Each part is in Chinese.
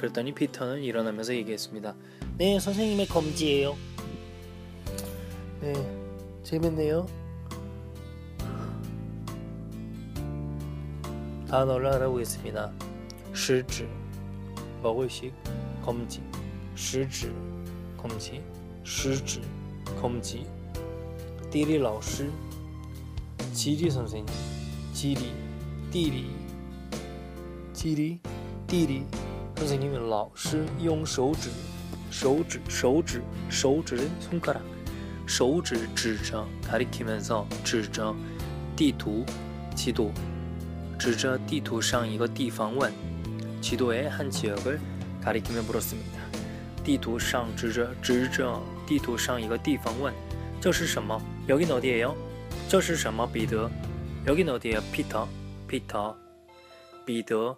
그랬더니 피터는 일어나면서 얘기했습니다. 네, 선생님의 검지예요. 네, 재밌네요. 단어를 알아보겠습니다. 시지, 먹을식, 검지, 시지, 검지, 시지, 검지. 디리 老师, 지리 선생님, 지리, 디리, 지리, 디리. 선생님은 老师用手指手指手指手指손가락手指指着 가리키면서 指着地图 지도 指着地图上一个地方问 지도의 한 지역을 가리키며 물었습니다. 地图上指着指着地图上一个地方问这是什么 여긴 어디예요? 这是什么彼得 여긴 어디예요? 피터 피터彼得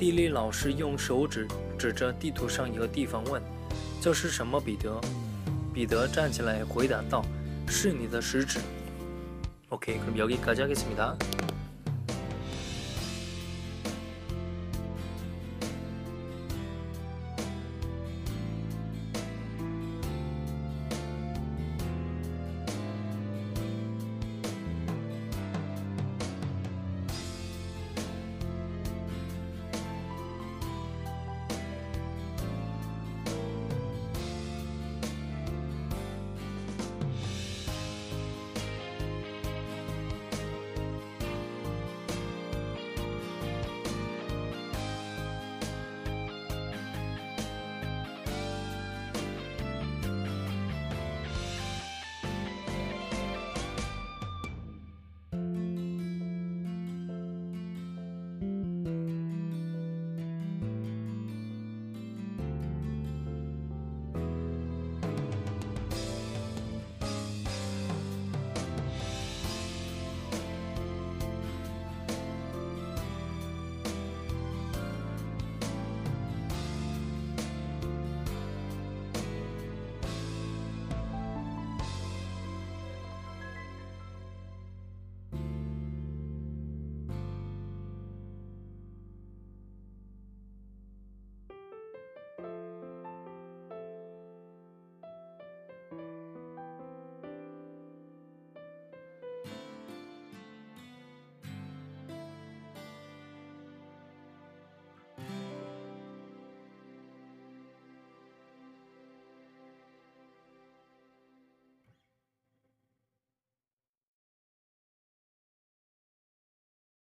地理老师用手指指着地图上一个地方问：“这是什么？”彼得，彼得站起来回答道：“是你的食指。” OK，그럼여기까지하겠습니다